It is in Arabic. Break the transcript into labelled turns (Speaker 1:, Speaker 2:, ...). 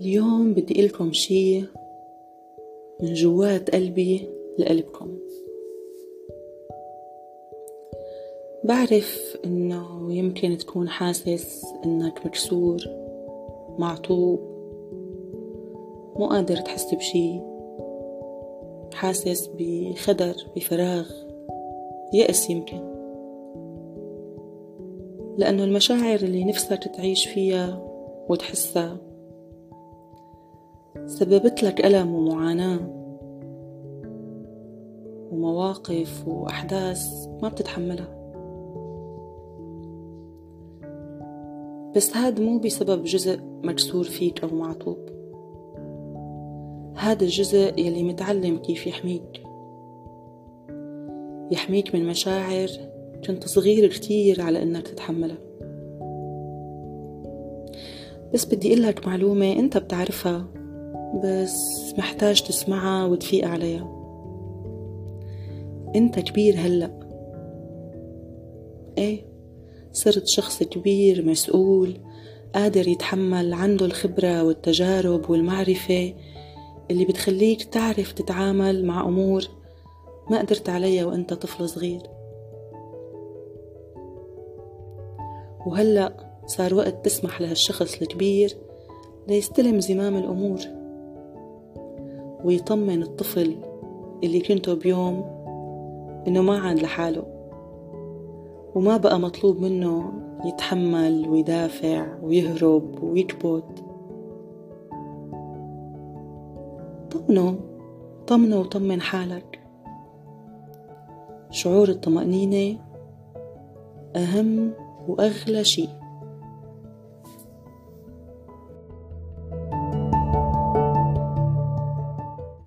Speaker 1: اليوم بدي لكم شي من جوات قلبي لقلبكم. بعرف إنه يمكن تكون حاسس إنك مكسور معطوب مو قادر تحس بشي حاسس بخدر بفراغ يأس يمكن. لأنه المشاعر اللي نفسك تعيش فيها وتحسها سببت لك ألم ومعاناة ومواقف وأحداث ما بتتحملها. بس هاد مو بسبب جزء مكسور فيك أو معطوب. هذا الجزء يلي متعلم كيف يحميك. يحميك من مشاعر كنت صغير كتير على إنك تتحملها. بس بدي لك معلومة أنت بتعرفها. بس محتاج تسمعها وتفيق عليها. أنت كبير هلأ. إيه صرت شخص كبير مسؤول قادر يتحمل عنده الخبرة والتجارب والمعرفة اللي بتخليك تعرف تتعامل مع أمور ما قدرت عليها وأنت طفل صغير. وهلأ صار وقت تسمح لهالشخص الكبير ليستلم زمام الأمور. ويطمن الطفل اللي كنته بيوم إنه ما عاد لحاله. وما بقى مطلوب منه يتحمل ويدافع ويهرب ويكبت. طمنه طمنه وطمن حالك. شعور الطمأنينة أهم وأغلى شيء.